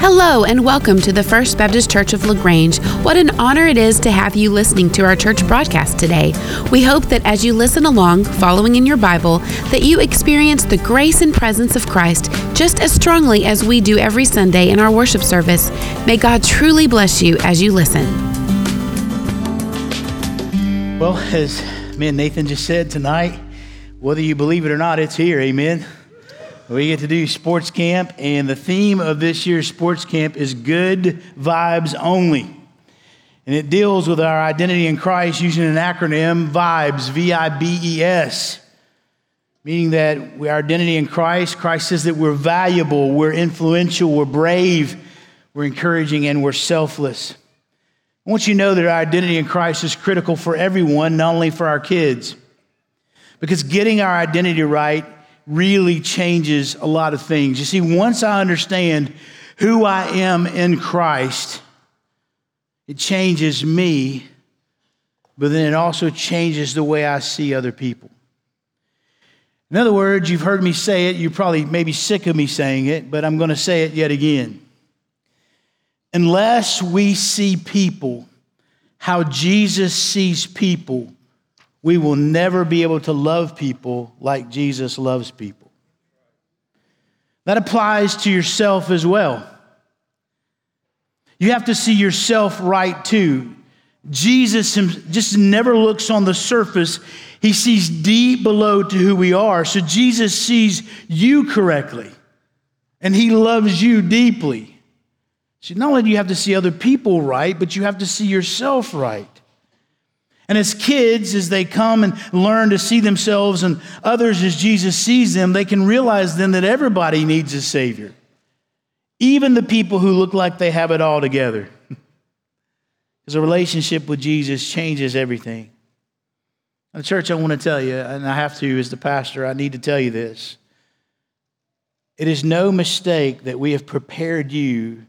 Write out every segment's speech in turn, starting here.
Hello, and welcome to the First Baptist Church of LaGrange. What an honor it is to have you listening to our church broadcast today. We hope that as you listen along, following in your Bible, that you experience the grace and presence of Christ just as strongly as we do every Sunday in our worship service. May God truly bless you as you listen. Well, as me and Nathan just said tonight, whether you believe it or not, it's here. Amen. We get to do sports camp, and the theme of this year's sports camp is good vibes only. And it deals with our identity in Christ using an acronym VIBES, V I B E S, meaning that our identity in Christ, Christ says that we're valuable, we're influential, we're brave, we're encouraging, and we're selfless. I want you to know that our identity in Christ is critical for everyone, not only for our kids. Because getting our identity right really changes a lot of things. You see, once I understand who I am in Christ, it changes me, but then it also changes the way I see other people. In other words, you've heard me say it, you're probably maybe sick of me saying it, but I'm going to say it yet again. Unless we see people how Jesus sees people, we will never be able to love people like Jesus loves people. That applies to yourself as well. You have to see yourself right too. Jesus just never looks on the surface, he sees deep below to who we are. So Jesus sees you correctly, and he loves you deeply. So not only do you have to see other people right, but you have to see yourself right. And as kids, as they come and learn to see themselves and others as Jesus sees them, they can realize then that everybody needs a Savior, even the people who look like they have it all together. Because a relationship with Jesus changes everything. The church, I want to tell you, and I have to as the pastor, I need to tell you this. It is no mistake that we have prepared you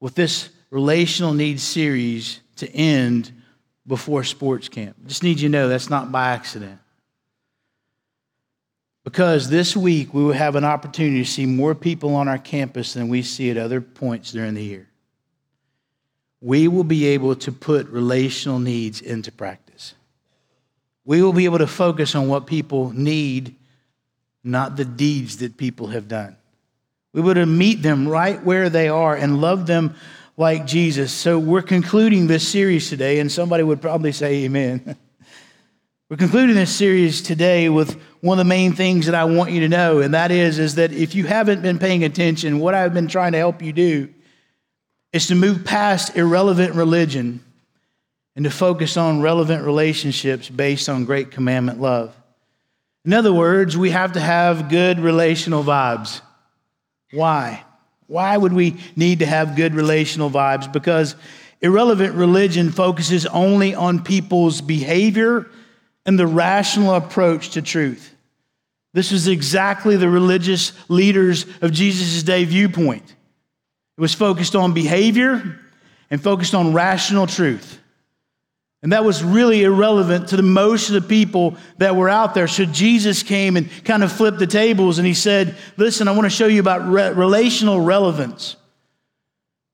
with this relational needs series to end before sports camp. Just need you to know that's not by accident. Because this week we will have an opportunity to see more people on our campus than we see at other points during the year. We will be able to put relational needs into practice. We will be able to focus on what people need, not the deeds that people have done. We will meet them right where they are and love them like Jesus. So we're concluding this series today, and somebody would probably say amen. we're concluding this series today with one of the main things that I want you to know, and that is, is that if you haven't been paying attention, what I've been trying to help you do is to move past irrelevant religion and to focus on relevant relationships based on great commandment love. In other words, we have to have good relational vibes. Why? Why would we need to have good relational vibes? Because irrelevant religion focuses only on people's behavior and the rational approach to truth. This was exactly the religious leaders of Jesus' day viewpoint. It was focused on behavior and focused on rational truth. And that was really irrelevant to the most of the people that were out there. So Jesus came and kind of flipped the tables and he said, Listen, I want to show you about re- relational relevance.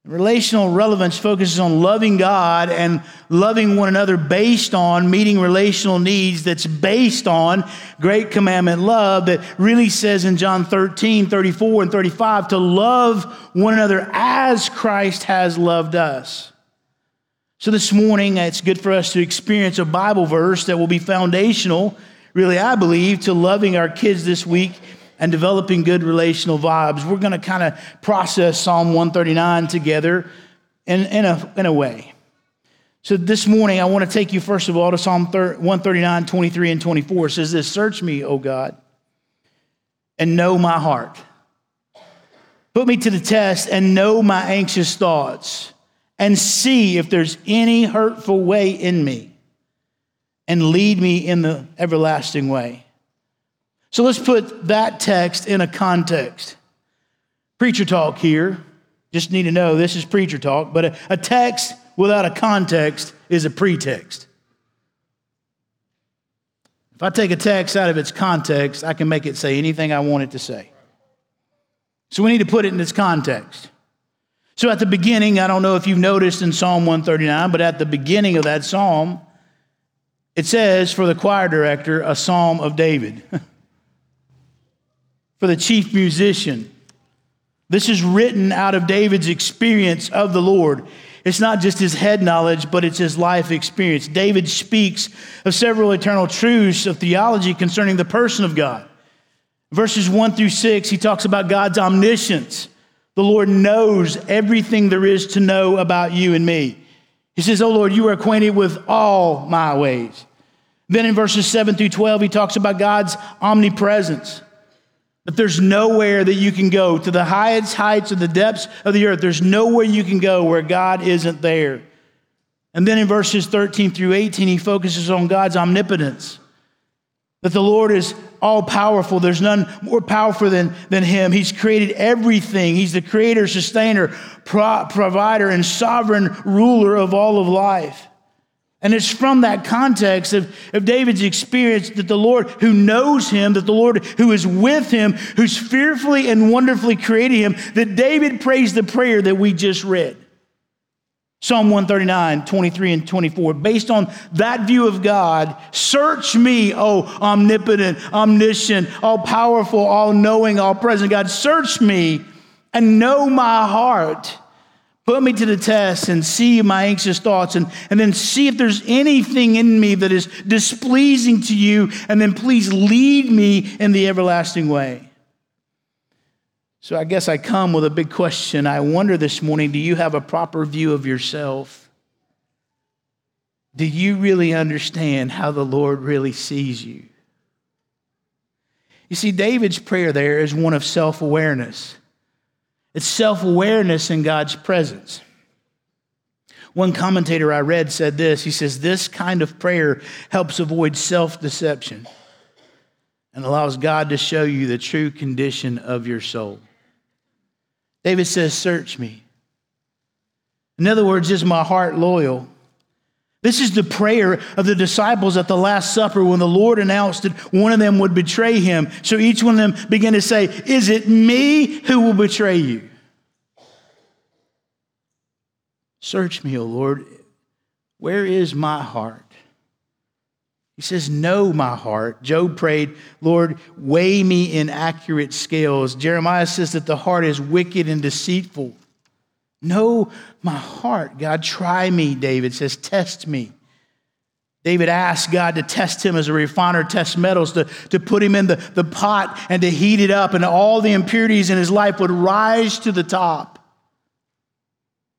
Relational relevance focuses on loving God and loving one another based on meeting relational needs that's based on great commandment love that really says in John 13, 34, and 35 to love one another as Christ has loved us. So, this morning, uh, it's good for us to experience a Bible verse that will be foundational, really, I believe, to loving our kids this week and developing good relational vibes. We're going to kind of process Psalm 139 together in, in, a, in a way. So, this morning, I want to take you, first of all, to Psalm 139, 23, and 24. It says this Search me, O God, and know my heart. Put me to the test and know my anxious thoughts and see if there's any hurtful way in me and lead me in the everlasting way. So let's put that text in a context. Preacher talk here. Just need to know this is preacher talk, but a, a text without a context is a pretext. If I take a text out of its context, I can make it say anything I want it to say. So we need to put it in its context. So at the beginning, I don't know if you've noticed in Psalm 139, but at the beginning of that psalm, it says for the choir director, a psalm of David. for the chief musician. This is written out of David's experience of the Lord. It's not just his head knowledge, but it's his life experience. David speaks of several eternal truths of theology concerning the person of God. Verses 1 through 6, he talks about God's omniscience. The Lord knows everything there is to know about you and me. He says, Oh Lord, you are acquainted with all my ways. Then in verses 7 through 12, he talks about God's omnipresence. That there's nowhere that you can go to the highest heights of the depths of the earth. There's nowhere you can go where God isn't there. And then in verses 13 through 18, he focuses on God's omnipotence. That the Lord is all powerful. There's none more powerful than, than him. He's created everything. He's the creator, sustainer, pro- provider, and sovereign ruler of all of life. And it's from that context of, of David's experience that the Lord who knows him, that the Lord who is with him, who's fearfully and wonderfully created him, that David prays the prayer that we just read. Psalm 139, 23 and 24. Based on that view of God, search me, oh omnipotent, omniscient, all powerful, all knowing, all present God. Search me and know my heart Put me to the test and see my anxious thoughts, and, and then see if there's anything in me that is displeasing to you, and then please lead me in the everlasting way. So I guess I come with a big question. I wonder this morning do you have a proper view of yourself? Do you really understand how the Lord really sees you? You see, David's prayer there is one of self awareness. It's self awareness in God's presence. One commentator I read said this he says, This kind of prayer helps avoid self deception and allows God to show you the true condition of your soul. David says, Search me. In other words, is my heart loyal? This is the prayer of the disciples at the Last Supper when the Lord announced that one of them would betray him. So each one of them began to say, Is it me who will betray you? Search me, O Lord. Where is my heart? He says, Know my heart. Job prayed, Lord, weigh me in accurate scales. Jeremiah says that the heart is wicked and deceitful. Know my heart. God, try me, David says, test me. David asked God to test him as a refiner tests metals, to, to put him in the, the pot and to heat it up, and all the impurities in his life would rise to the top.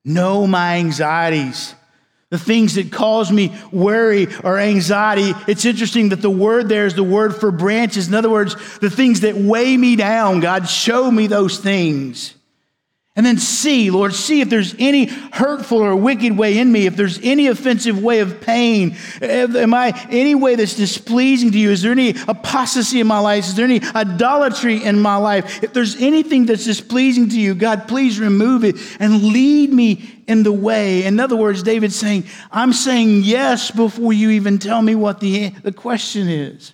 Know my anxieties, the things that cause me worry or anxiety. It's interesting that the word there is the word for branches. In other words, the things that weigh me down, God, show me those things. And then see, Lord, see if there's any hurtful or wicked way in me, if there's any offensive way of pain. Am I any way that's displeasing to you? Is there any apostasy in my life? Is there any idolatry in my life? If there's anything that's displeasing to you, God, please remove it and lead me in the way. In other words, David's saying, I'm saying yes before you even tell me what the, the question is.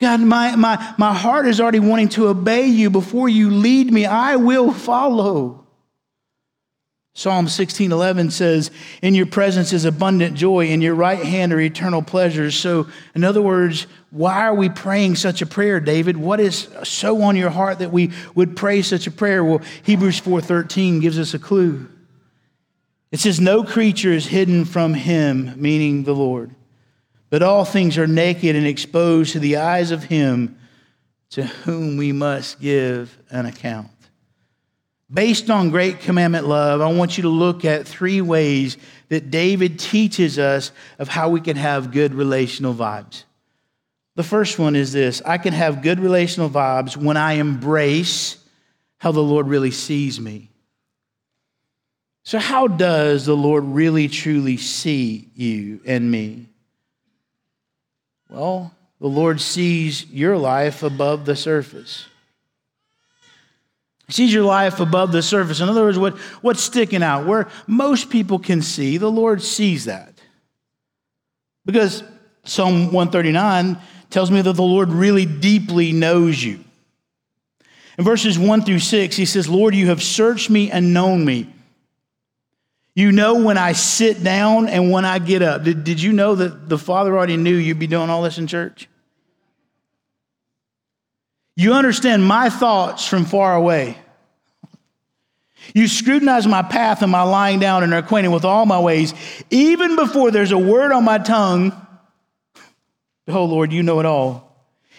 God, my, my, my heart is already wanting to obey you before you lead me. I will follow. Psalm 16 11 says, In your presence is abundant joy, in your right hand are eternal pleasures. So, in other words, why are we praying such a prayer, David? What is so on your heart that we would pray such a prayer? Well, Hebrews 4:13 gives us a clue. It says, No creature is hidden from him, meaning the Lord. But all things are naked and exposed to the eyes of him to whom we must give an account. Based on great commandment love, I want you to look at three ways that David teaches us of how we can have good relational vibes. The first one is this I can have good relational vibes when I embrace how the Lord really sees me. So, how does the Lord really truly see you and me? Well, the Lord sees your life above the surface. He sees your life above the surface. In other words, what, what's sticking out, where most people can see, the Lord sees that. Because Psalm 139 tells me that the Lord really deeply knows you. In verses 1 through 6, he says, Lord, you have searched me and known me. You know when I sit down and when I get up. Did, did you know that the Father already knew you'd be doing all this in church? You understand my thoughts from far away. You scrutinize my path and my lying down and are acquainted with all my ways. Even before there's a word on my tongue, oh Lord, you know it all.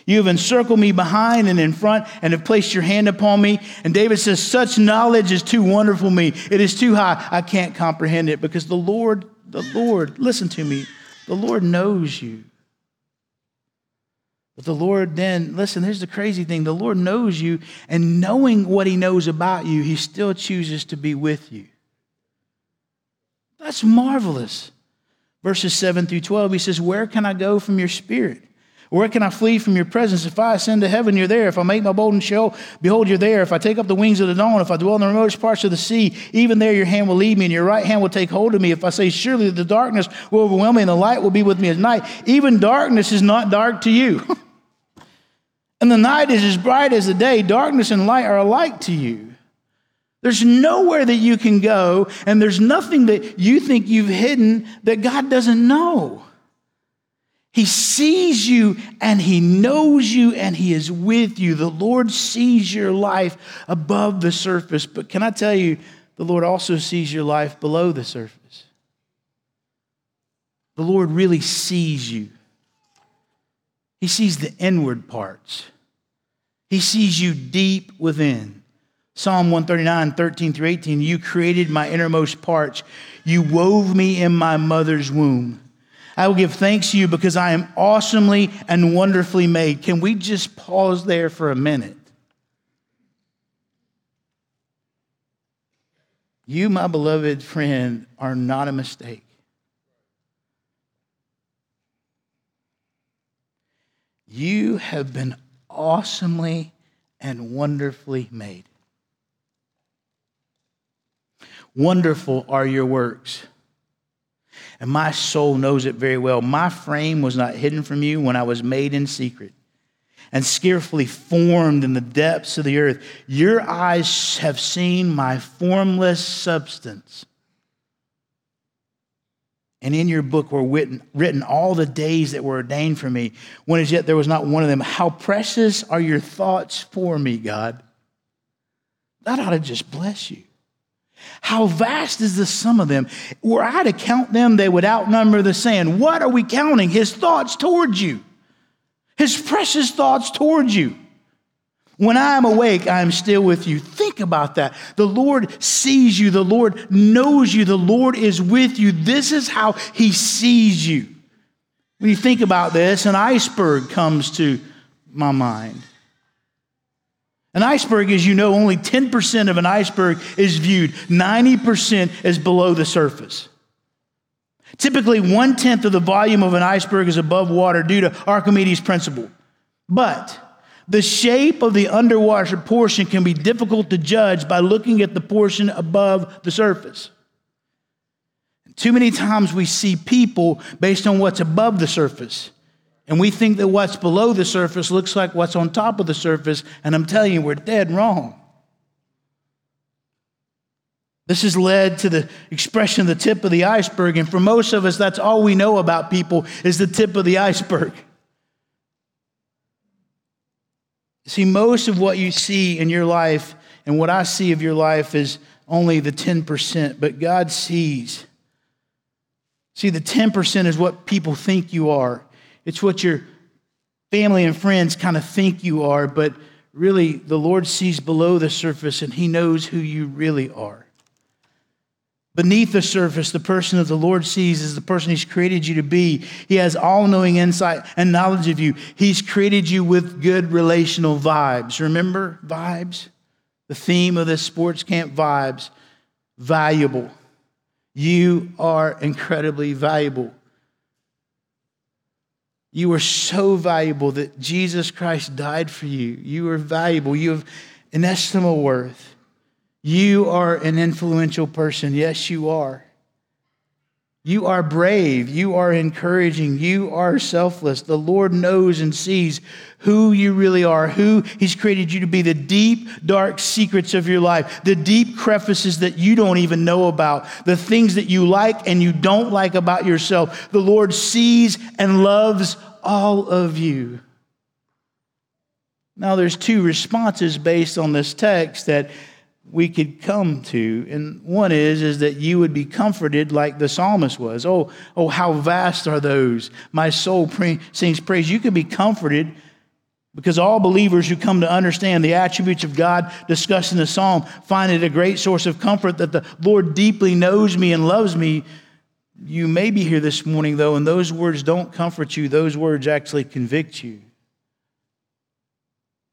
You have encircled me behind and in front and have placed your hand upon me. And David says, Such knowledge is too wonderful me. It is too high. I can't comprehend it because the Lord, the Lord, listen to me, the Lord knows you. But the Lord then, listen, here's the crazy thing the Lord knows you, and knowing what He knows about you, He still chooses to be with you. That's marvelous. Verses 7 through 12, He says, Where can I go from your spirit? Where can I flee from your presence? If I ascend to heaven, you're there. If I make my bold and Sheol, behold, you're there. If I take up the wings of the dawn, if I dwell in the remotest parts of the sea, even there your hand will lead me, and your right hand will take hold of me. If I say, Surely the darkness will overwhelm me, and the light will be with me at night, even darkness is not dark to you. and the night is as bright as the day. Darkness and light are alike to you. There's nowhere that you can go, and there's nothing that you think you've hidden that God doesn't know. He sees you and he knows you and he is with you. The Lord sees your life above the surface. But can I tell you, the Lord also sees your life below the surface. The Lord really sees you. He sees the inward parts. He sees you deep within. Psalm 139, 13 through 18. You created my innermost parts. You wove me in my mother's womb. I will give thanks to you because I am awesomely and wonderfully made. Can we just pause there for a minute? You, my beloved friend, are not a mistake. You have been awesomely and wonderfully made. Wonderful are your works. And my soul knows it very well. My frame was not hidden from you when I was made in secret and skillfully formed in the depths of the earth. Your eyes have seen my formless substance. And in your book were written, written all the days that were ordained for me, when as yet there was not one of them. How precious are your thoughts for me, God? That ought to just bless you. How vast is the sum of them? Were I to count them, they would outnumber the sand. What are we counting? His thoughts towards you, his precious thoughts towards you. When I am awake, I am still with you. Think about that. The Lord sees you, the Lord knows you, the Lord is with you. This is how He sees you. When you think about this, an iceberg comes to my mind. An iceberg, as you know, only 10% of an iceberg is viewed, 90% is below the surface. Typically, one tenth of the volume of an iceberg is above water due to Archimedes' principle. But the shape of the underwater portion can be difficult to judge by looking at the portion above the surface. Too many times we see people based on what's above the surface. And we think that what's below the surface looks like what's on top of the surface, and I'm telling you, we're dead wrong. This has led to the expression the tip of the iceberg, and for most of us, that's all we know about people is the tip of the iceberg. See, most of what you see in your life and what I see of your life is only the 10%, but God sees. See, the 10% is what people think you are. It's what your family and friends kind of think you are, but really the Lord sees below the surface and He knows who you really are. Beneath the surface, the person that the Lord sees is the person He's created you to be. He has all knowing insight and knowledge of you. He's created you with good relational vibes. Remember vibes? The theme of this sports camp vibes valuable. You are incredibly valuable. You are so valuable that Jesus Christ died for you. You are valuable. You have inestimable worth. You are an influential person. Yes, you are. You are brave. You are encouraging. You are selfless. The Lord knows and sees who you really are, who He's created you to be, the deep, dark secrets of your life, the deep crevices that you don't even know about, the things that you like and you don't like about yourself. The Lord sees and loves all of you. Now, there's two responses based on this text that we could come to. And one is, is that you would be comforted like the psalmist was. Oh, oh, how vast are those. My soul pre- sings praise. You can be comforted because all believers who come to understand the attributes of God discussed in the psalm find it a great source of comfort that the Lord deeply knows me and loves me. You may be here this morning, though, and those words don't comfort you, those words actually convict you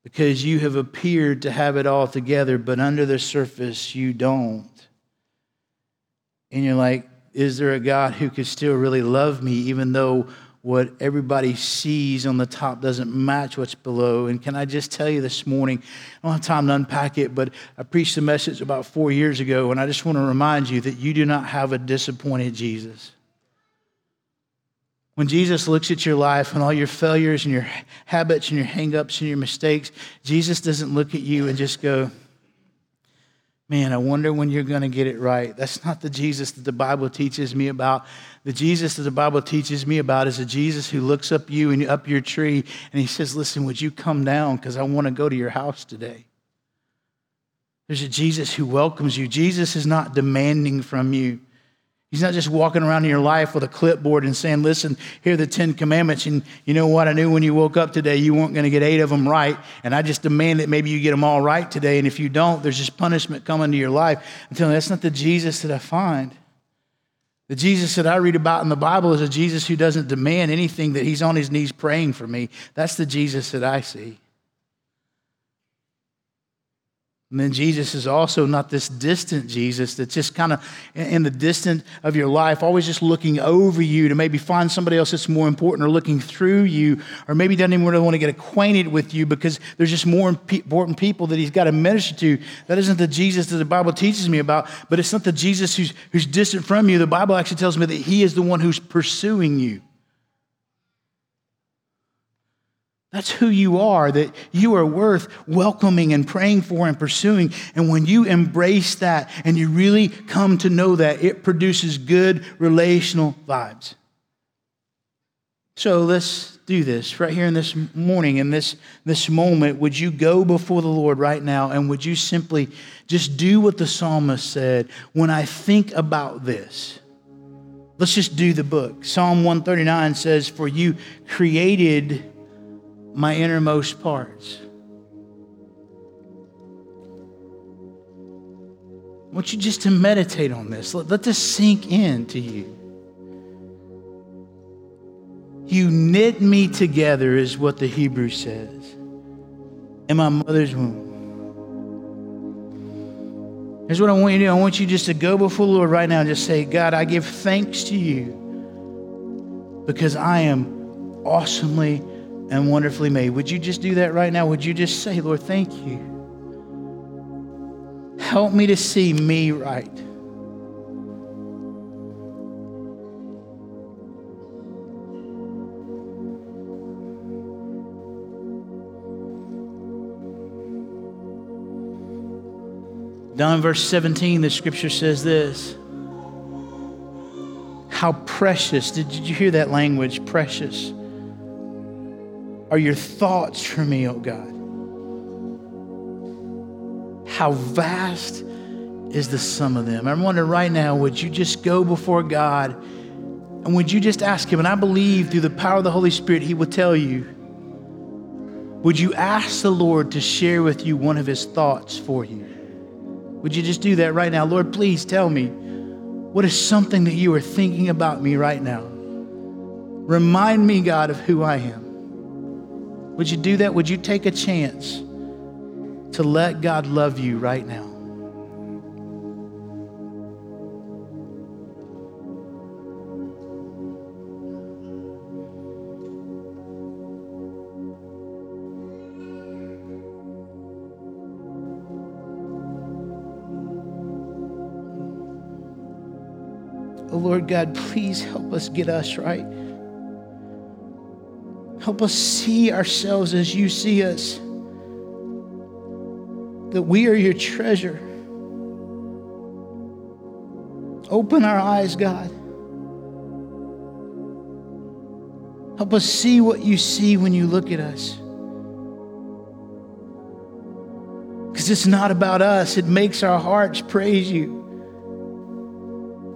because you have appeared to have it all together, but under the surface, you don't. And you're like, is there a God who could still really love me, even though what everybody sees on the top doesn't match what's below? And can I just tell you this morning, I don't have time to unpack it, but I preached a message about four years ago, and I just want to remind you that you do not have a disappointed Jesus. When Jesus looks at your life and all your failures and your habits and your hangups and your mistakes, Jesus doesn't look at you and just go, Man, I wonder when you're going to get it right. That's not the Jesus that the Bible teaches me about. The Jesus that the Bible teaches me about is a Jesus who looks up you and up your tree and he says, Listen, would you come down because I want to go to your house today? There's a Jesus who welcomes you. Jesus is not demanding from you. He's not just walking around in your life with a clipboard and saying, Listen, here are the Ten Commandments. And you know what? I knew when you woke up today you weren't going to get eight of them right. And I just demand that maybe you get them all right today. And if you don't, there's just punishment coming to your life. I'm telling you, that's not the Jesus that I find. The Jesus that I read about in the Bible is a Jesus who doesn't demand anything, that he's on his knees praying for me. That's the Jesus that I see. And then Jesus is also not this distant Jesus that's just kind of in the distance of your life, always just looking over you to maybe find somebody else that's more important or looking through you, or maybe doesn't even really want to get acquainted with you because there's just more important people that he's got to minister to. That isn't the Jesus that the Bible teaches me about, but it's not the Jesus who's, who's distant from you. The Bible actually tells me that he is the one who's pursuing you. That's who you are, that you are worth welcoming and praying for and pursuing. And when you embrace that and you really come to know that, it produces good relational vibes. So let's do this right here in this morning, in this, this moment. Would you go before the Lord right now and would you simply just do what the psalmist said? When I think about this, let's just do the book. Psalm 139 says, For you created my innermost parts. I want you just to meditate on this. Let, let this sink in to you. You knit me together, is what the Hebrew says, in my mother's womb. Here's what I want you to do I want you just to go before the Lord right now and just say, God, I give thanks to you because I am awesomely and wonderfully made. Would you just do that right now? Would you just say, Lord, thank you? Help me to see me right. Down in verse 17, the scripture says this How precious, did you hear that language? Precious are your thoughts for me, oh God. How vast is the sum of them. I'm wondering right now, would you just go before God and would you just ask Him? And I believe through the power of the Holy Spirit, He will tell you. Would you ask the Lord to share with you one of His thoughts for you? Would you just do that right now? Lord, please tell me what is something that you are thinking about me right now? Remind me, God, of who I am. Would you do that? Would you take a chance to let God love you right now? Oh Lord God, please help us get us right. Help us see ourselves as you see us. That we are your treasure. Open our eyes, God. Help us see what you see when you look at us. Because it's not about us, it makes our hearts praise you.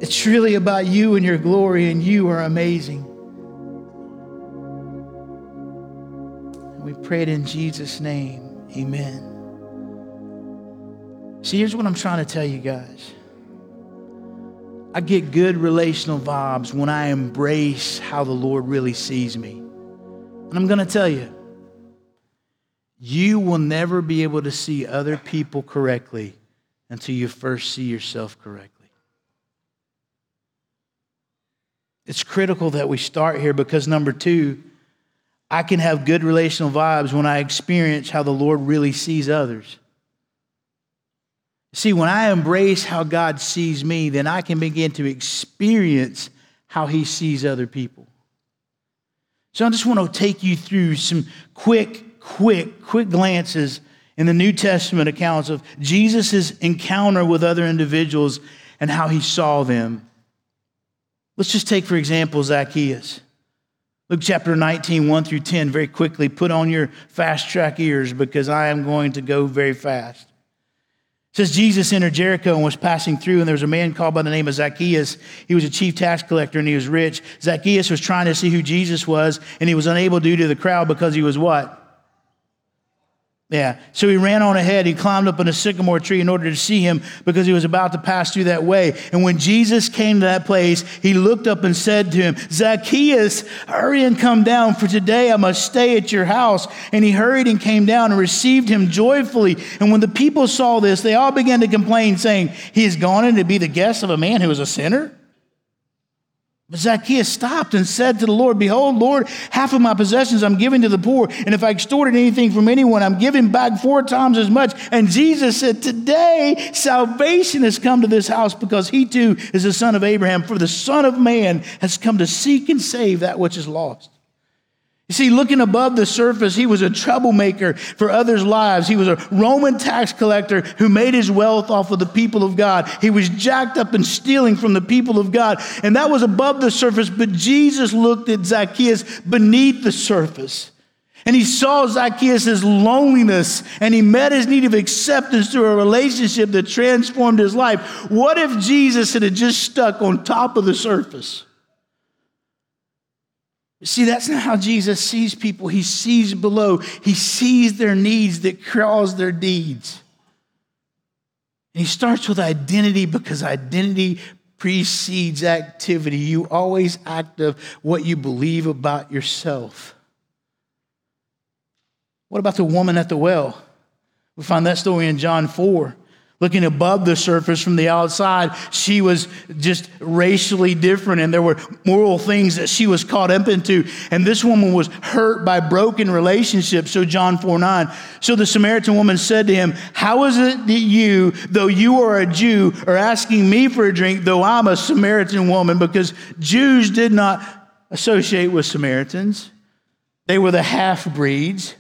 It's really about you and your glory, and you are amazing. We pray it in Jesus' name. Amen. See, here's what I'm trying to tell you guys. I get good relational vibes when I embrace how the Lord really sees me. And I'm going to tell you, you will never be able to see other people correctly until you first see yourself correctly. It's critical that we start here because, number two, I can have good relational vibes when I experience how the Lord really sees others. See, when I embrace how God sees me, then I can begin to experience how He sees other people. So I just want to take you through some quick, quick, quick glances in the New Testament accounts of Jesus' encounter with other individuals and how He saw them. Let's just take, for example, Zacchaeus. Luke chapter 19, 1 through 10, very quickly. Put on your fast track ears because I am going to go very fast. It says Jesus entered Jericho and was passing through, and there was a man called by the name of Zacchaeus. He was a chief tax collector and he was rich. Zacchaeus was trying to see who Jesus was, and he was unable due to the crowd because he was what? Yeah. So he ran on ahead. He climbed up in a sycamore tree in order to see him because he was about to pass through that way. And when Jesus came to that place, he looked up and said to him, Zacchaeus, hurry and come down, for today I must stay at your house. And he hurried and came down and received him joyfully. And when the people saw this, they all began to complain, saying, He has gone in to be the guest of a man who is a sinner? But Zacchaeus stopped and said to the Lord, Behold, Lord, half of my possessions I'm giving to the poor, and if I extorted anything from anyone, I'm giving back four times as much. And Jesus said, Today salvation has come to this house because he too is the son of Abraham, for the Son of Man has come to seek and save that which is lost. You see, looking above the surface, he was a troublemaker for others' lives. He was a Roman tax collector who made his wealth off of the people of God. He was jacked up and stealing from the people of God. And that was above the surface, but Jesus looked at Zacchaeus beneath the surface. And he saw Zacchaeus' loneliness and he met his need of acceptance through a relationship that transformed his life. What if Jesus had just stuck on top of the surface? See, that's not how Jesus sees people. He sees below, He sees their needs that cause their deeds. And He starts with identity because identity precedes activity. You always act of what you believe about yourself. What about the woman at the well? We find that story in John 4. Looking above the surface from the outside, she was just racially different, and there were moral things that she was caught up into. And this woman was hurt by broken relationships. So, John 4 9. So the Samaritan woman said to him, How is it that you, though you are a Jew, are asking me for a drink, though I'm a Samaritan woman? Because Jews did not associate with Samaritans, they were the half breeds.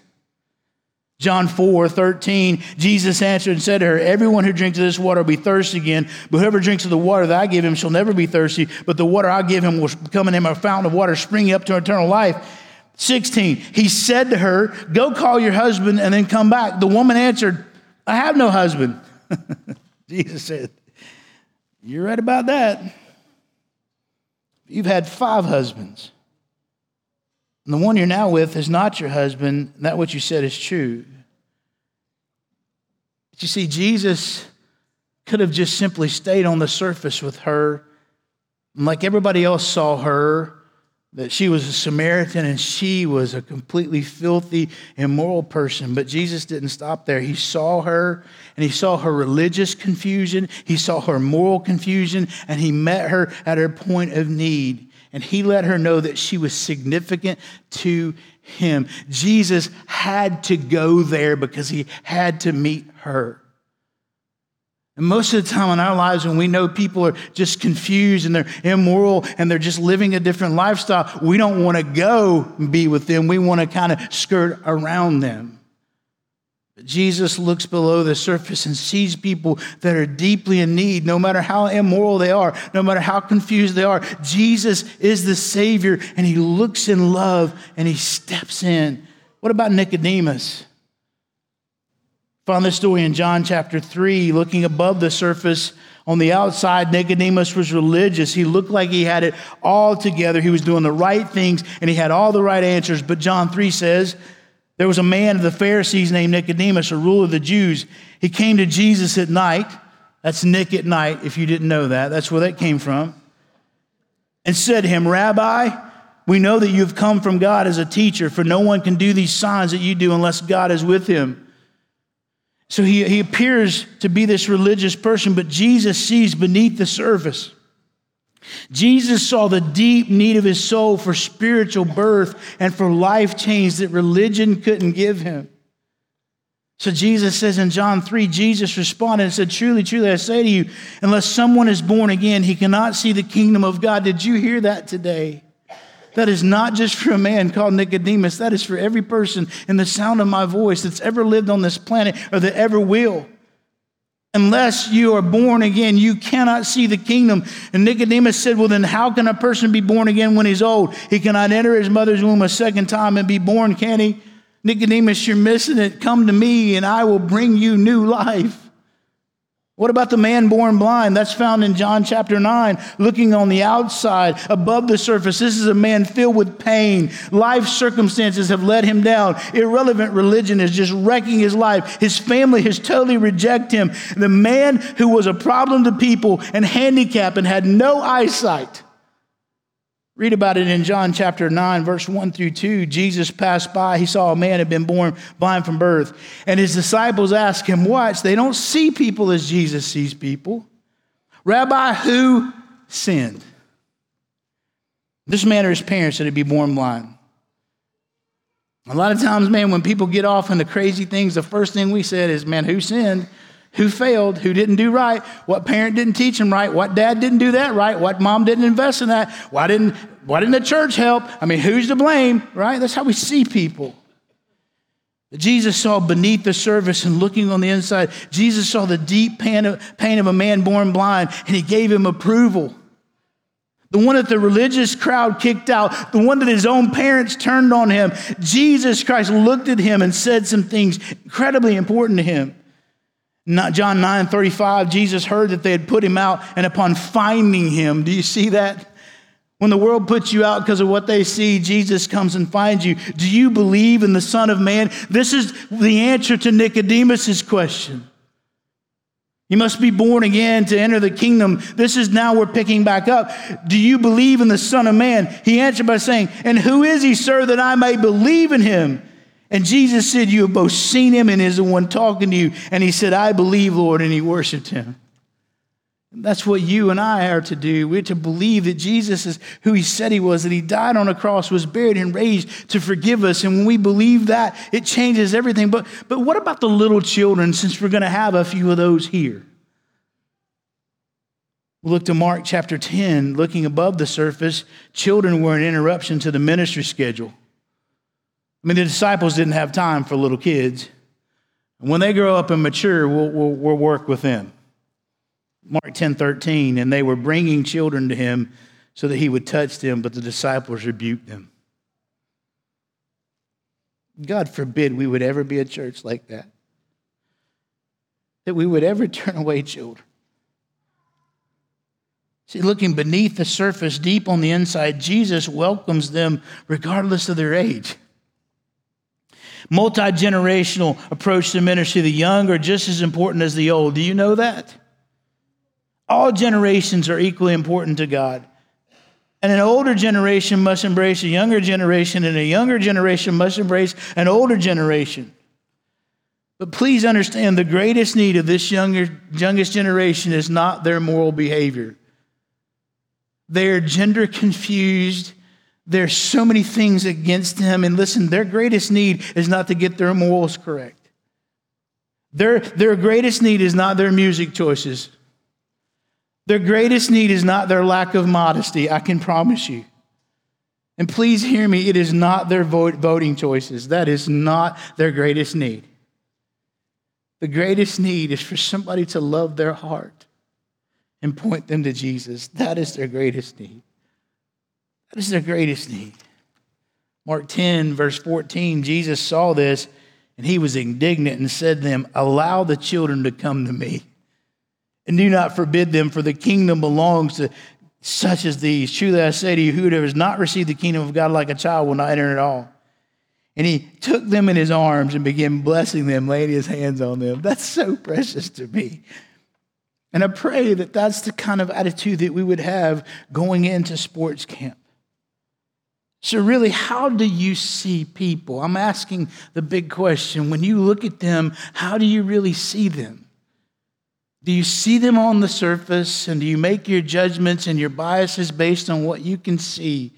John 4, 13, Jesus answered and said to her, Everyone who drinks of this water will be thirsty again, but whoever drinks of the water that I give him shall never be thirsty, but the water I give him will become in him a fountain of water springing up to eternal life. 16, he said to her, Go call your husband and then come back. The woman answered, I have no husband. Jesus said, You're right about that. You've had five husbands. And the one you're now with is not your husband. That what you said is true. But you see, Jesus could have just simply stayed on the surface with her. And like everybody else saw her, that she was a Samaritan and she was a completely filthy, immoral person. But Jesus didn't stop there. He saw her and he saw her religious confusion, he saw her moral confusion, and he met her at her point of need and he let her know that she was significant to him. Jesus had to go there because he had to meet her. And most of the time in our lives, when we know people are just confused and they're immoral and they're just living a different lifestyle, we don't want to go and be with them. We want to kind of skirt around them. Jesus looks below the surface and sees people that are deeply in need, no matter how immoral they are, no matter how confused they are. Jesus is the Savior, and He looks in love and He steps in. What about Nicodemus? Found this story in John chapter 3, looking above the surface. On the outside, Nicodemus was religious. He looked like he had it all together. He was doing the right things and he had all the right answers. But John 3 says, there was a man of the Pharisees named Nicodemus, a ruler of the Jews. He came to Jesus at night. That's Nick at Nite, if you didn't know that. That's where that came from. And said to him, Rabbi, we know that you've come from God as a teacher, for no one can do these signs that you do unless God is with him. So he, he appears to be this religious person, but Jesus sees beneath the surface. Jesus saw the deep need of his soul for spiritual birth and for life change that religion couldn't give him. So Jesus says in John 3, Jesus responded and said, Truly, truly, I say to you, unless someone is born again, he cannot see the kingdom of God. Did you hear that today? That is not just for a man called Nicodemus, that is for every person in the sound of my voice that's ever lived on this planet or that ever will. Unless you are born again, you cannot see the kingdom. And Nicodemus said, Well, then how can a person be born again when he's old? He cannot enter his mother's womb a second time and be born, can he? Nicodemus, you're missing it. Come to me and I will bring you new life. What about the man born blind? That's found in John chapter 9, looking on the outside, above the surface. This is a man filled with pain. Life circumstances have let him down. Irrelevant religion is just wrecking his life. His family has totally rejected him. The man who was a problem to people and handicapped and had no eyesight Read about it in John chapter 9, verse 1 through 2. Jesus passed by. He saw a man had been born blind from birth. And his disciples asked him, Watch, they don't see people as Jesus sees people. Rabbi, who sinned? This man or his parents that he be born blind. A lot of times, man, when people get off into crazy things, the first thing we said is, Man, who sinned? Who failed, who didn't do right, what parent didn't teach them right, what dad didn't do that right, what mom didn't invest in that, why didn't, why didn't the church help? I mean, who's to blame, right? That's how we see people. Jesus saw beneath the surface and looking on the inside, Jesus saw the deep pain of, pain of a man born blind, and he gave him approval. The one that the religious crowd kicked out, the one that his own parents turned on him, Jesus Christ looked at him and said some things incredibly important to him. John 9 35, Jesus heard that they had put him out, and upon finding him, do you see that? When the world puts you out because of what they see, Jesus comes and finds you. Do you believe in the Son of Man? This is the answer to Nicodemus's question. You must be born again to enter the kingdom. This is now we're picking back up. Do you believe in the Son of Man? He answered by saying, And who is he, sir, that I may believe in him? And Jesus said, You have both seen him and is the one talking to you. And he said, I believe, Lord. And he worshiped him. That's what you and I are to do. We're to believe that Jesus is who he said he was, that he died on a cross, was buried, and raised to forgive us. And when we believe that, it changes everything. But, but what about the little children, since we're going to have a few of those here? We'll look to Mark chapter 10, looking above the surface. Children were an interruption to the ministry schedule. I mean, the disciples didn't have time for little kids. When they grow up and mature, we'll, we'll, we'll work with them. Mark 10 13, and they were bringing children to him so that he would touch them, but the disciples rebuked them. God forbid we would ever be a church like that, that we would ever turn away children. See, looking beneath the surface, deep on the inside, Jesus welcomes them regardless of their age multi generational approach to ministry. The young are just as important as the old. Do you know that? All generations are equally important to God. And an older generation must embrace a younger generation, and a younger generation must embrace an older generation. But please understand the greatest need of this younger, youngest generation is not their moral behavior. They are gender confused there's so many things against them. And listen, their greatest need is not to get their morals correct. Their, their greatest need is not their music choices. Their greatest need is not their lack of modesty, I can promise you. And please hear me, it is not their vote, voting choices. That is not their greatest need. The greatest need is for somebody to love their heart and point them to Jesus. That is their greatest need. That is their greatest need. Mark 10, verse 14, Jesus saw this and he was indignant and said to them, Allow the children to come to me, and do not forbid them, for the kingdom belongs to such as these. Truly I say to you, whoever has not received the kingdom of God like a child will not enter at all. And he took them in his arms and began blessing them, laying his hands on them. That's so precious to me. And I pray that that's the kind of attitude that we would have going into sports camp. So, really, how do you see people? I'm asking the big question. When you look at them, how do you really see them? Do you see them on the surface and do you make your judgments and your biases based on what you can see?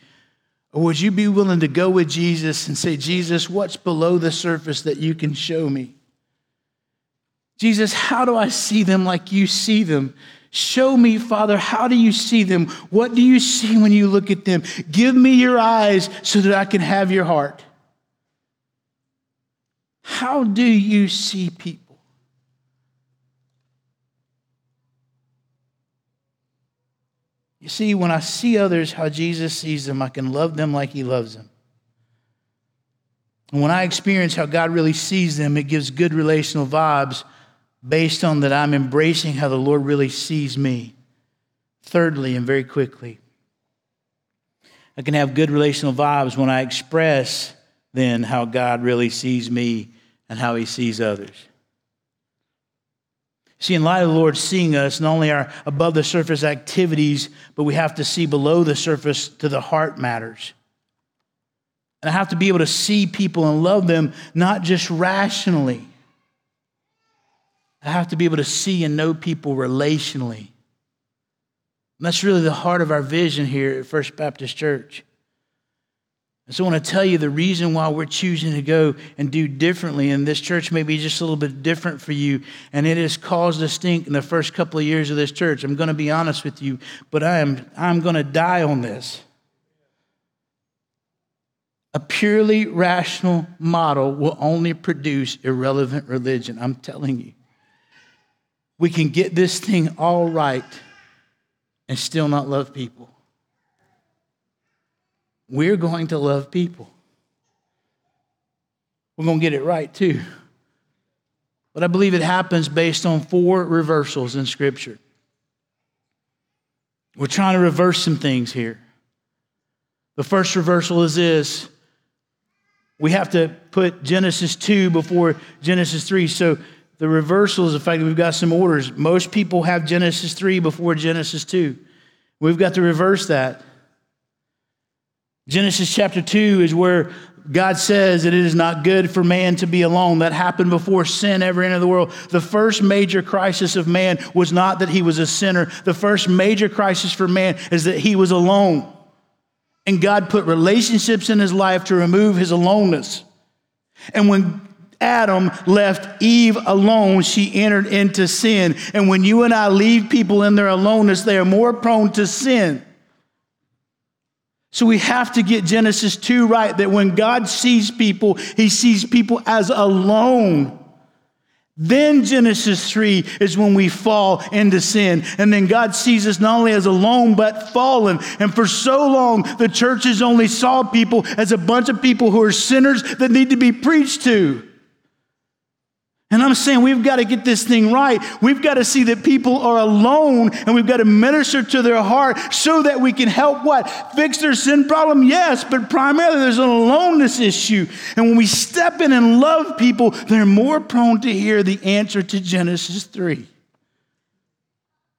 Or would you be willing to go with Jesus and say, Jesus, what's below the surface that you can show me? Jesus, how do I see them like you see them? Show me, Father, how do you see them? What do you see when you look at them? Give me your eyes so that I can have your heart. How do you see people? You see, when I see others how Jesus sees them, I can love them like he loves them. And when I experience how God really sees them, it gives good relational vibes based on that I'm embracing how the Lord really sees me. Thirdly, and very quickly, I can have good relational vibes when I express then how God really sees me and how he sees others. See, in light of the Lord seeing us, not only our above the surface activities, but we have to see below the surface to the heart matters. And I have to be able to see people and love them, not just rationally, I have to be able to see and know people relationally. And that's really the heart of our vision here at First Baptist Church. And so I want to tell you the reason why we're choosing to go and do differently. And this church may be just a little bit different for you. And it has caused a stink in the first couple of years of this church. I'm going to be honest with you, but I am I'm going to die on this. A purely rational model will only produce irrelevant religion. I'm telling you we can get this thing all right and still not love people. We're going to love people. We're going to get it right too. But I believe it happens based on four reversals in Scripture. We're trying to reverse some things here. The first reversal is this we have to put Genesis 2 before Genesis 3. So the reversal is the fact that we've got some orders. Most people have Genesis 3 before Genesis 2. We've got to reverse that. Genesis chapter 2 is where God says that it is not good for man to be alone. That happened before sin ever entered the world. The first major crisis of man was not that he was a sinner. The first major crisis for man is that he was alone. And God put relationships in his life to remove his aloneness. And when Adam left Eve alone, she entered into sin. And when you and I leave people in their aloneness, they are more prone to sin. So we have to get Genesis 2 right that when God sees people, he sees people as alone. Then Genesis 3 is when we fall into sin. And then God sees us not only as alone, but fallen. And for so long, the churches only saw people as a bunch of people who are sinners that need to be preached to. And I'm saying we've got to get this thing right. We've got to see that people are alone and we've got to minister to their heart so that we can help what? Fix their sin problem? Yes, but primarily there's an aloneness issue. And when we step in and love people, they're more prone to hear the answer to Genesis 3.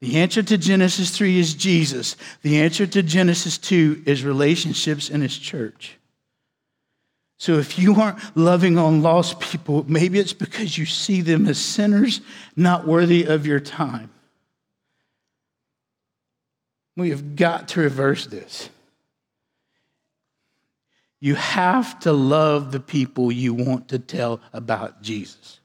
The answer to Genesis 3 is Jesus. The answer to Genesis 2 is relationships in his church. So if you aren't loving on lost people, maybe it's because you see them as sinners not worthy of your time. We have got to reverse this. You have to love the people you want to tell about Jesus.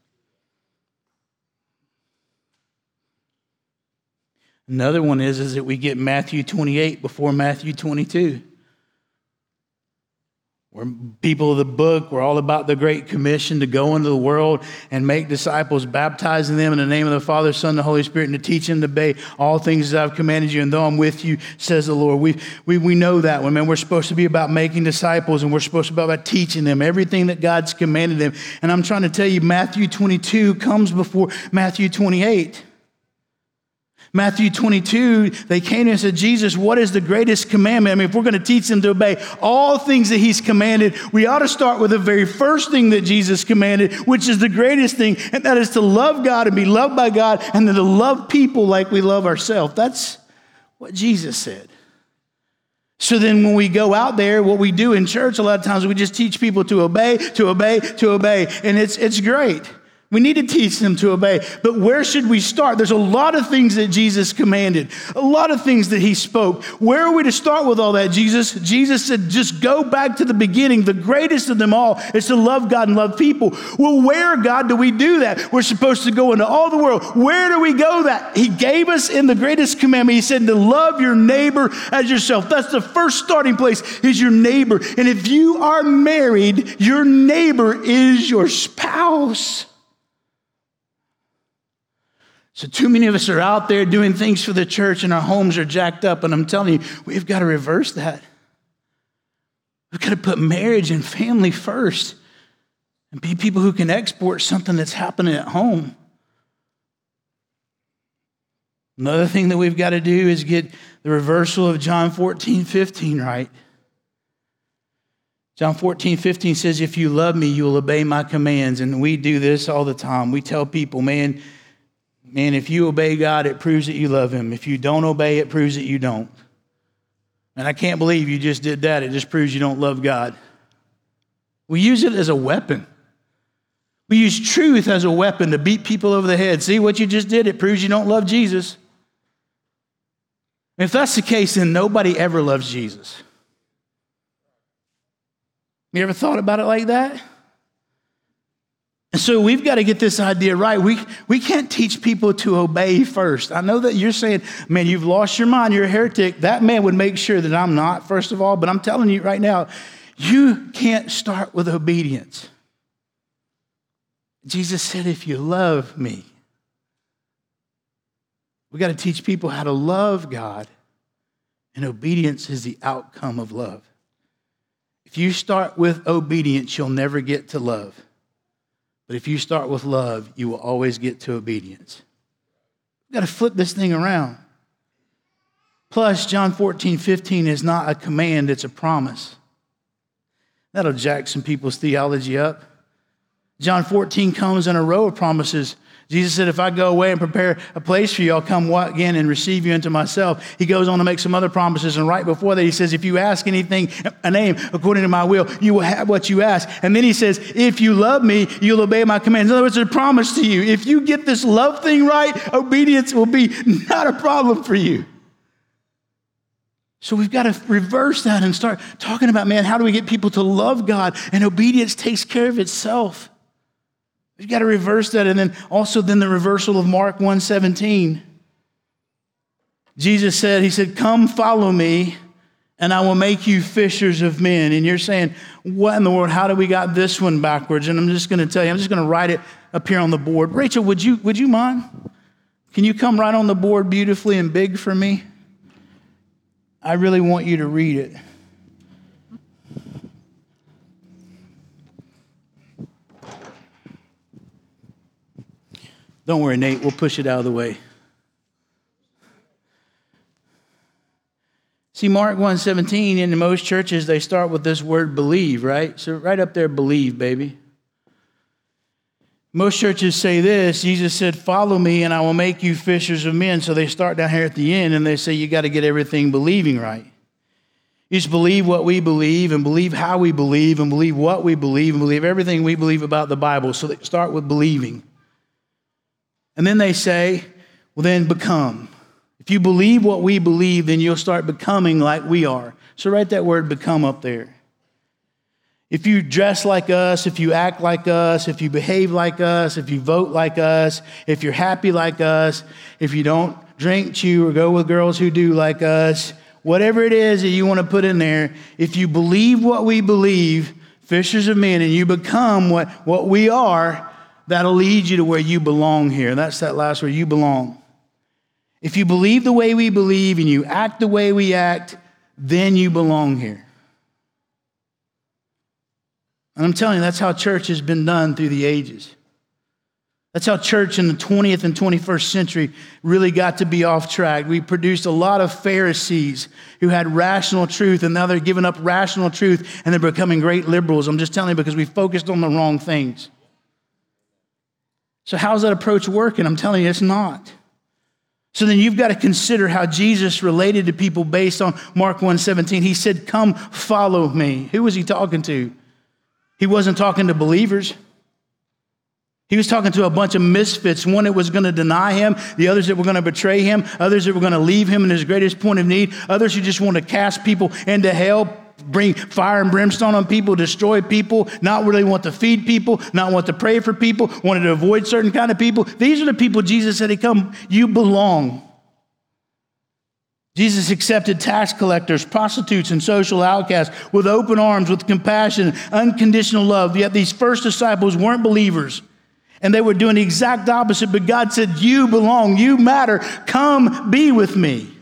Another one is, is that we get Matthew 28 before Matthew 22. We're people of the book. We're all about the Great Commission to go into the world and make disciples, baptizing them in the name of the Father, Son, and the Holy Spirit, and to teach them to obey all things that I've commanded you. And though I'm with you, says the Lord. We, we, we know that one, man. We're supposed to be about making disciples, and we're supposed to be about teaching them everything that God's commanded them. And I'm trying to tell you, Matthew 22 comes before Matthew 28. Matthew 22, they came and said, Jesus, what is the greatest commandment? I mean, if we're going to teach them to obey all things that He's commanded, we ought to start with the very first thing that Jesus commanded, which is the greatest thing, and that is to love God and be loved by God, and then to love people like we love ourselves. That's what Jesus said. So then, when we go out there, what we do in church, a lot of times we just teach people to obey, to obey, to obey, and it's, it's great. We need to teach them to obey. But where should we start? There's a lot of things that Jesus commanded, a lot of things that he spoke. Where are we to start with all that, Jesus? Jesus said, just go back to the beginning. The greatest of them all is to love God and love people. Well, where, God, do we do that? We're supposed to go into all the world. Where do we go that? He gave us in the greatest commandment, he said to love your neighbor as yourself. That's the first starting place is your neighbor. And if you are married, your neighbor is your spouse. So, too many of us are out there doing things for the church and our homes are jacked up. And I'm telling you, we've got to reverse that. We've got to put marriage and family first and be people who can export something that's happening at home. Another thing that we've got to do is get the reversal of John 14, 15 right. John 14, 15 says, If you love me, you will obey my commands. And we do this all the time. We tell people, man, Man, if you obey God, it proves that you love Him. If you don't obey, it proves that you don't. And I can't believe you just did that. It just proves you don't love God. We use it as a weapon. We use truth as a weapon to beat people over the head. See what you just did? It proves you don't love Jesus. If that's the case, then nobody ever loves Jesus. You ever thought about it like that? And so we've got to get this idea right. We, we can't teach people to obey first. I know that you're saying, man, you've lost your mind, you're a heretic. That man would make sure that I'm not, first of all. But I'm telling you right now, you can't start with obedience. Jesus said, if you love me, we got to teach people how to love God, and obedience is the outcome of love. If you start with obedience, you'll never get to love. But if you start with love, you will always get to obedience. You've got to flip this thing around. Plus, John 14, 15 is not a command, it's a promise. That'll jack some people's theology up. John 14 comes in a row of promises Jesus said, If I go away and prepare a place for you, I'll come again and receive you into myself. He goes on to make some other promises. And right before that, he says, If you ask anything, a name according to my will, you will have what you ask. And then he says, If you love me, you'll obey my commands. In other words, a promise to you. If you get this love thing right, obedience will be not a problem for you. So we've got to reverse that and start talking about, man, how do we get people to love God? And obedience takes care of itself. You've got to reverse that. And then also then the reversal of Mark 117. Jesus said, He said, Come follow me, and I will make you fishers of men. And you're saying, What in the world? How do we got this one backwards? And I'm just going to tell you, I'm just going to write it up here on the board. Rachel, would you, would you mind? Can you come right on the board beautifully and big for me? I really want you to read it. Don't worry, Nate, we'll push it out of the way. See, Mark 1:17, in most churches, they start with this word believe, right? So right up there, believe, baby. Most churches say this Jesus said, Follow me, and I will make you fishers of men. So they start down here at the end and they say, You got to get everything believing right. You just believe what we believe and believe how we believe and believe what we believe and believe everything we believe about the Bible. So they start with believing. And then they say, well, then become. If you believe what we believe, then you'll start becoming like we are. So write that word become up there. If you dress like us, if you act like us, if you behave like us, if you vote like us, if you're happy like us, if you don't drink, chew, or go with girls who do like us. Whatever it is that you want to put in there, if you believe what we believe, fishers of men, and you become what, what we are, that'll lead you to where you belong here. That's that last where you belong. If you believe the way we believe and you act the way we act, then you belong here. And I'm telling you, that's how church has been done through the ages. That's how church in the 20th and 21st century really got to be off track. We produced a lot of Pharisees who had rational truth, and now they're giving up rational truth and they're becoming great liberals. I'm just telling you because we focused on the wrong things. So, how's that approach working? I'm telling you, it's not. So then you've got to consider how Jesus related to people based on Mark 1:17. He said, "Come follow me." Who was he talking to? He wasn't talking to believers. He was talking to a bunch of misfits, one that was going to deny him, the others that were going to betray him, others that were going to leave him in his greatest point of need, others who just want to cast people into hell, bring fire and brimstone on people, destroy people, not really want to feed people, not want to pray for people, wanted to avoid certain kind of people. These are the people Jesus said, "He come, you belong." Jesus accepted tax collectors, prostitutes, and social outcasts with open arms, with compassion, unconditional love. Yet these first disciples weren't believers. And they were doing the exact opposite, but God said, You belong, you matter, come be with me.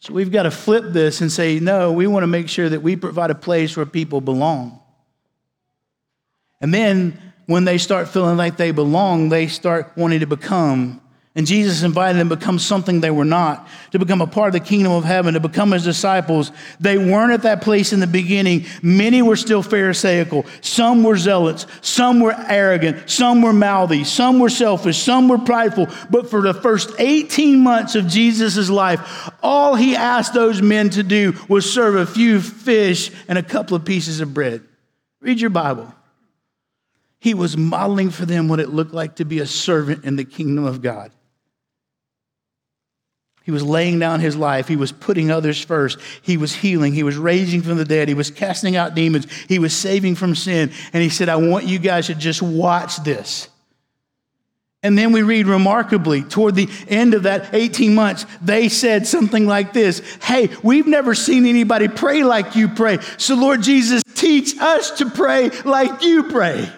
So we've got to flip this and say, No, we want to make sure that we provide a place where people belong. And then when they start feeling like they belong, they start wanting to become and Jesus invited them to become something they were not, to become a part of the kingdom of heaven, to become his disciples. They weren't at that place in the beginning. Many were still Pharisaical. Some were zealots. Some were arrogant. Some were mouthy. Some were selfish. Some were prideful. But for the first 18 months of Jesus' life, all he asked those men to do was serve a few fish and a couple of pieces of bread. Read your Bible. He was modeling for them what it looked like to be a servant in the kingdom of God. He was laying down his life. He was putting others first. He was healing. He was raising from the dead. He was casting out demons. He was saving from sin. And he said, I want you guys to just watch this. And then we read remarkably, toward the end of that 18 months, they said something like this Hey, we've never seen anybody pray like you pray. So, Lord Jesus, teach us to pray like you pray.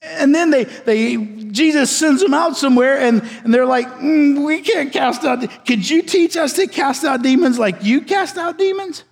And then they, they, Jesus sends them out somewhere and, and they're like, mm, we can't cast out. Could you teach us to cast out demons like you cast out demons?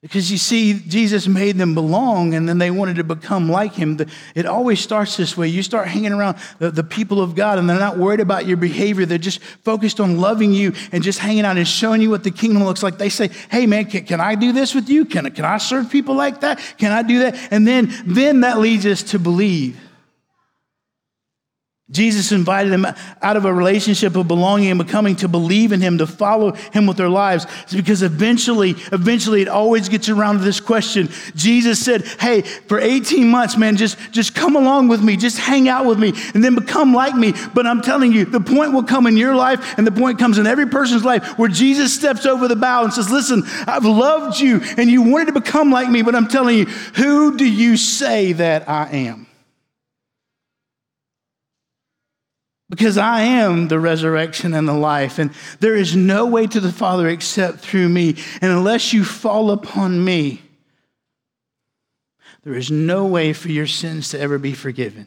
Because you see, Jesus made them belong and then they wanted to become like him. It always starts this way. You start hanging around the, the, people of God and they're not worried about your behavior. They're just focused on loving you and just hanging out and showing you what the kingdom looks like. They say, hey man, can, can I do this with you? Can, can I serve people like that? Can I do that? And then, then that leads us to believe. Jesus invited them out of a relationship of belonging and becoming to believe in him, to follow him with their lives. It's because eventually, eventually it always gets around to this question. Jesus said, Hey, for 18 months, man, just, just come along with me, just hang out with me, and then become like me. But I'm telling you, the point will come in your life, and the point comes in every person's life where Jesus steps over the bow and says, Listen, I've loved you, and you wanted to become like me, but I'm telling you, who do you say that I am? Because I am the resurrection and the life, and there is no way to the Father except through me. And unless you fall upon me, there is no way for your sins to ever be forgiven.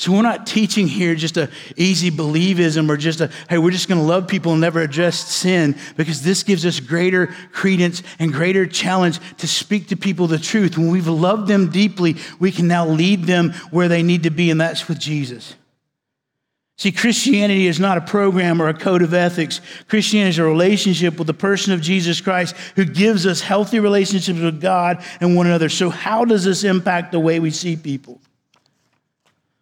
So we're not teaching here just a easy believism or just a, hey, we're just going to love people and never address sin because this gives us greater credence and greater challenge to speak to people the truth. When we've loved them deeply, we can now lead them where they need to be, and that's with Jesus. See, Christianity is not a program or a code of ethics. Christianity is a relationship with the person of Jesus Christ who gives us healthy relationships with God and one another. So, how does this impact the way we see people?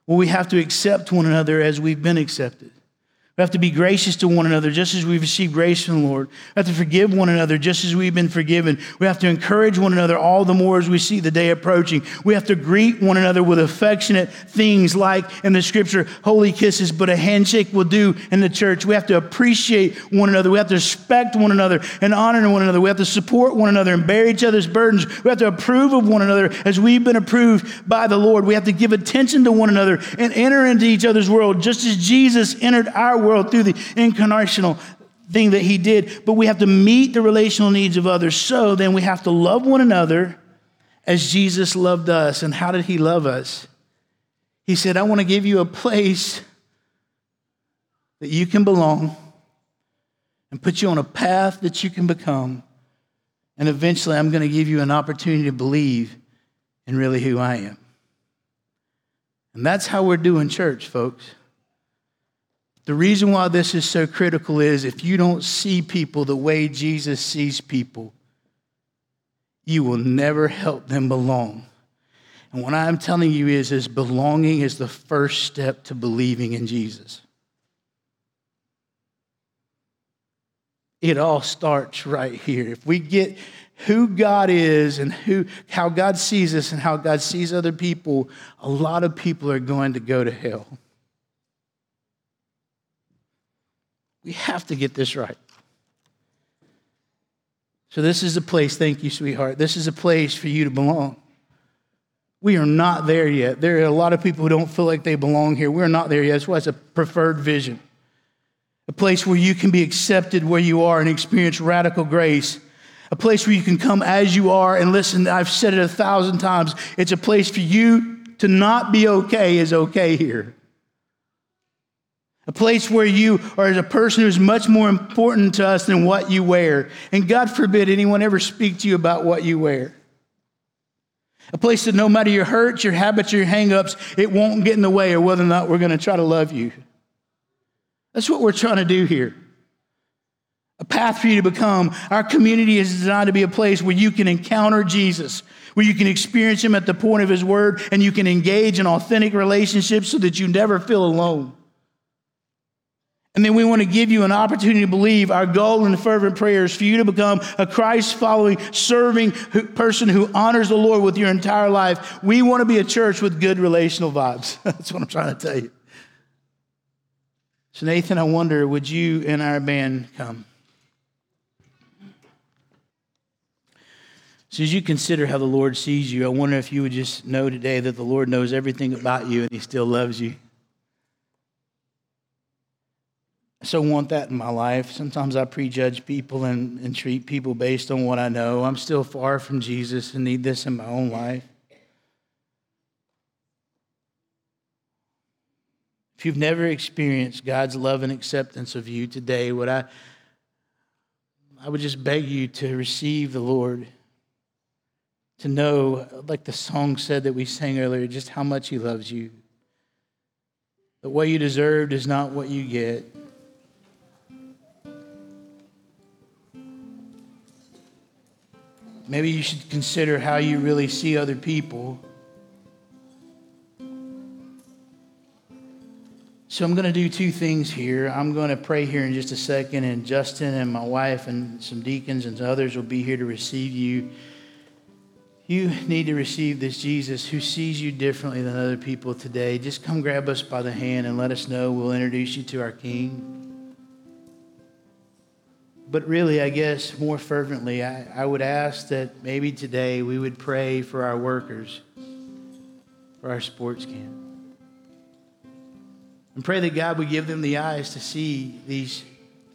Well, we have to accept one another as we've been accepted. We have to be gracious to one another just as we've received grace from the Lord. We have to forgive one another just as we've been forgiven. We have to encourage one another all the more as we see the day approaching. We have to greet one another with affectionate things like in the scripture, holy kisses, but a handshake will do in the church. We have to appreciate one another. We have to respect one another and honor one another. We have to support one another and bear each other's burdens. We have to approve of one another as we've been approved by the Lord. We have to give attention to one another and enter into each other's world just as Jesus entered our world world through the incarnational thing that he did. But we have to meet the relational needs of others. So then we have to love one another as Jesus loved us. And how did he love us? He said, I want to give you a place that you can belong and put you on a path that you can become. And eventually, I'm going to give you an opportunity to believe in really who I am. And that's how we're doing church, folks. The reason why this is so critical is if you don't see people the way Jesus sees people, you will never help them belong. And what I'm telling you is, is belonging is the first step to believing in Jesus. It all starts right here. If we get who God is and who, how God sees us and how God sees other people, a lot of people are going to go to hell. We have to get this right. So, this is a place, thank you, sweetheart. This is a place for you to belong. We are not there yet. There are a lot of people who don't feel like they belong here. We're not there yet. That's why it's a preferred vision. A place where you can be accepted where you are and experience radical grace. A place where you can come as you are and listen. I've said it a thousand times. It's a place for you to not be okay is okay here a place where you are a person who's much more important to us than what you wear. And God forbid anyone ever speak to you about what you wear. A place that no matter your hurts, your habits, your hangups, it won't get in the way of whether or not we're going to try to love you. That's what we're trying to do here. A path for you to become. Our community is designed to be a place where you can encounter Jesus, where you can experience Him at the point of His word, and you can engage in authentic relationships so that you never feel alone. And then we want to give you an opportunity to believe our goal in the fervent prayers for you to become a Christ following, serving person who honors the Lord with your entire life. We want to be a church with good relational vibes. That's what I'm trying to tell you. So, Nathan, I wonder, would you and our band come? So, as you consider how the Lord sees you, I wonder if you would just know today that the Lord knows everything about you and He still loves you. I so want that in my life. Sometimes I prejudge people and, and treat people based on what I know. I'm still far from Jesus and need this in my own life. If you've never experienced God's love and acceptance of you today, what I I would just beg you to receive the Lord, to know, like the song said that we sang earlier, just how much He loves you. That what you deserved is not what you get. Maybe you should consider how you really see other people. So I'm going to do two things here. I'm going to pray here in just a second, and Justin and my wife and some deacons and others will be here to receive you. You need to receive this Jesus who sees you differently than other people today. Just come grab us by the hand and let us know. We'll introduce you to our King. But really, I guess more fervently, I, I would ask that maybe today we would pray for our workers, for our sports camp. And pray that God would give them the eyes to see these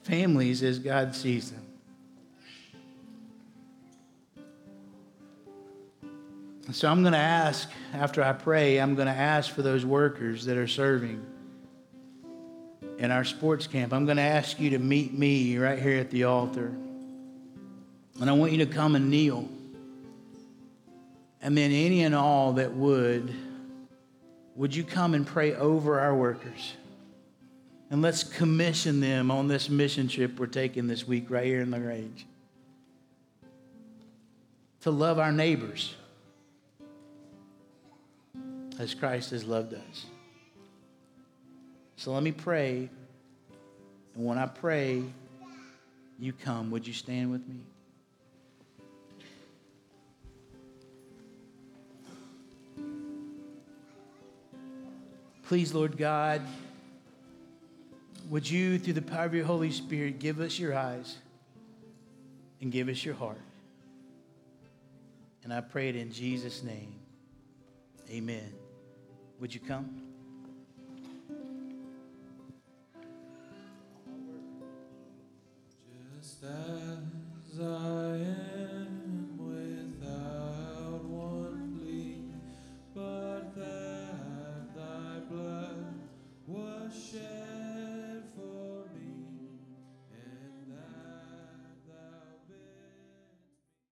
families as God sees them. So I'm going to ask, after I pray, I'm going to ask for those workers that are serving in our sports camp, I'm going to ask you to meet me right here at the altar. And I want you to come and kneel. And then, any and all that would, would you come and pray over our workers? And let's commission them on this mission trip we're taking this week right here in LaGrange to love our neighbors as Christ has loved us. So let me pray. And when I pray, you come. Would you stand with me? Please, Lord God, would you, through the power of your Holy Spirit, give us your eyes and give us your heart? And I pray it in Jesus' name. Amen. Would you come? As I am